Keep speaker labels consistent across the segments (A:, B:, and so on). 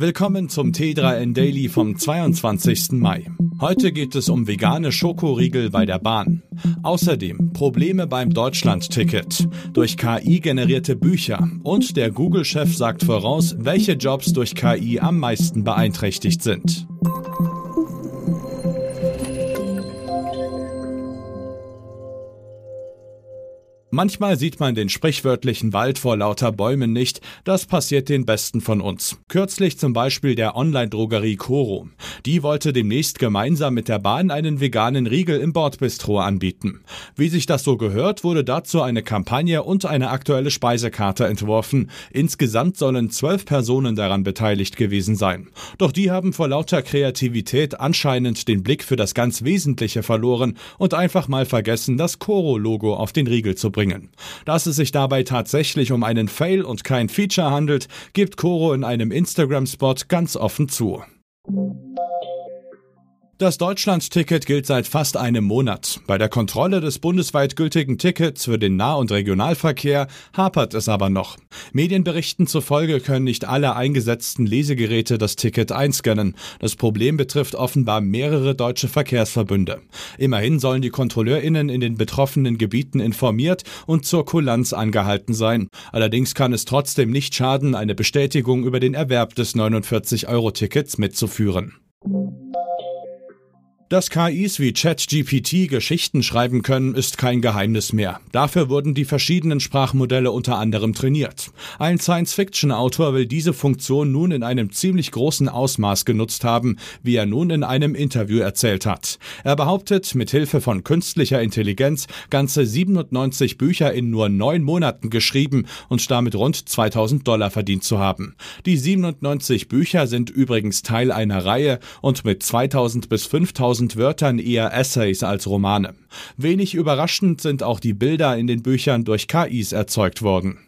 A: Willkommen zum T3N Daily vom 22. Mai. Heute geht es um vegane Schokoriegel bei der Bahn. Außerdem Probleme beim Deutschland-Ticket, durch KI generierte Bücher und der Google-Chef sagt voraus, welche Jobs durch KI am meisten beeinträchtigt sind. Manchmal sieht man den sprichwörtlichen Wald vor lauter Bäumen nicht, das passiert den Besten von uns. Kürzlich zum Beispiel der Online-Drogerie Coro. Die wollte demnächst gemeinsam mit der Bahn einen veganen Riegel im Bordbistro anbieten. Wie sich das so gehört, wurde dazu eine Kampagne und eine aktuelle Speisekarte entworfen. Insgesamt sollen zwölf Personen daran beteiligt gewesen sein. Doch die haben vor lauter Kreativität anscheinend den Blick für das ganz Wesentliche verloren und einfach mal vergessen, das Coro-Logo auf den Riegel zu bringen bringen. Dass es sich dabei tatsächlich um einen Fail und kein Feature handelt, gibt Koro in einem Instagram-Spot ganz offen zu. Das Deutschland-Ticket gilt seit fast einem Monat. Bei der Kontrolle des bundesweit gültigen Tickets für den Nah- und Regionalverkehr hapert es aber noch. Medienberichten zufolge können nicht alle eingesetzten Lesegeräte das Ticket einscannen. Das Problem betrifft offenbar mehrere deutsche Verkehrsverbünde. Immerhin sollen die KontrolleurInnen in den betroffenen Gebieten informiert und zur Kulanz angehalten sein. Allerdings kann es trotzdem nicht schaden, eine Bestätigung über den Erwerb des 49-Euro-Tickets mitzuführen. Dass KIs wie ChatGPT Geschichten schreiben können, ist kein Geheimnis mehr. Dafür wurden die verschiedenen Sprachmodelle unter anderem trainiert. Ein Science-Fiction-Autor will diese Funktion nun in einem ziemlich großen Ausmaß genutzt haben, wie er nun in einem Interview erzählt hat. Er behauptet, mit Hilfe von künstlicher Intelligenz ganze 97 Bücher in nur neun Monaten geschrieben und damit rund 2000 Dollar verdient zu haben. Die 97 Bücher sind übrigens Teil einer Reihe und mit 2000 bis 5000 1000 Wörtern eher Essays als Romane. Wenig überraschend sind auch die Bilder in den Büchern durch KIs erzeugt worden.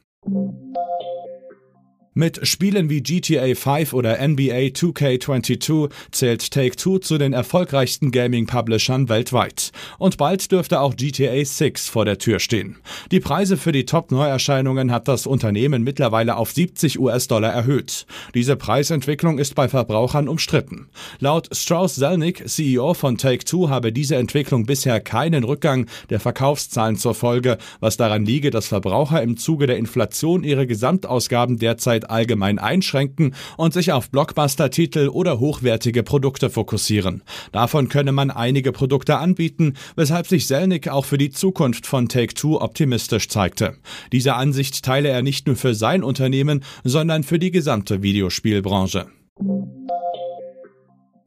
A: Mit Spielen wie GTA 5 oder NBA 2K22 zählt Take-Two zu den erfolgreichsten Gaming-Publishern weltweit. Und bald dürfte auch GTA 6 vor der Tür stehen. Die Preise für die Top-Neuerscheinungen hat das Unternehmen mittlerweile auf 70 US-Dollar erhöht. Diese Preisentwicklung ist bei Verbrauchern umstritten. Laut Strauss Zelnick, CEO von Take-Two, habe diese Entwicklung bisher keinen Rückgang der Verkaufszahlen zur Folge, was daran liege, dass Verbraucher im Zuge der Inflation ihre Gesamtausgaben derzeit allgemein einschränken und sich auf Blockbuster-Titel oder hochwertige Produkte fokussieren. Davon könne man einige Produkte anbieten, weshalb sich Selnick auch für die Zukunft von Take-Two optimistisch zeigte. Diese Ansicht teile er nicht nur für sein Unternehmen, sondern für die gesamte Videospielbranche.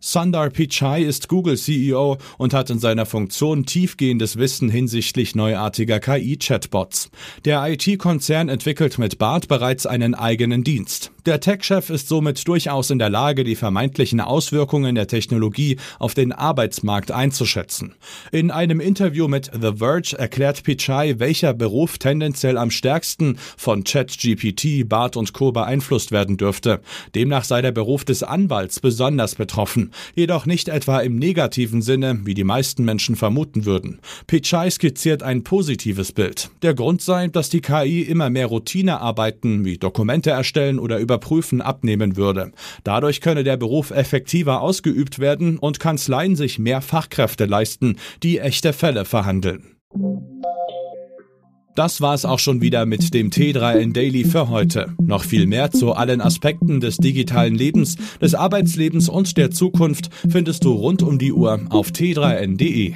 A: Sundar Pichai ist Google-CEO und hat in seiner Funktion tiefgehendes Wissen hinsichtlich neuartiger KI-Chatbots. Der IT-Konzern entwickelt mit BART bereits einen eigenen Dienst. Der Tech-Chef ist somit durchaus in der Lage, die vermeintlichen Auswirkungen der Technologie auf den Arbeitsmarkt einzuschätzen. In einem Interview mit The Verge erklärt Pichai, welcher Beruf tendenziell am stärksten von ChatGPT, BART und Co. beeinflusst werden dürfte. Demnach sei der Beruf des Anwalts besonders betroffen, jedoch nicht etwa im negativen Sinne, wie die meisten Menschen vermuten würden. Pichai skizziert ein positives Bild. Der Grund sei, dass die KI immer mehr Routinearbeiten wie Dokumente erstellen oder über Überprüfen abnehmen würde. Dadurch könne der Beruf effektiver ausgeübt werden und Kanzleien sich mehr Fachkräfte leisten, die echte Fälle verhandeln. Das war es auch schon wieder mit dem T3N Daily für heute. Noch viel mehr zu allen Aspekten des digitalen Lebens, des Arbeitslebens und der Zukunft findest du rund um die Uhr auf t3n.de.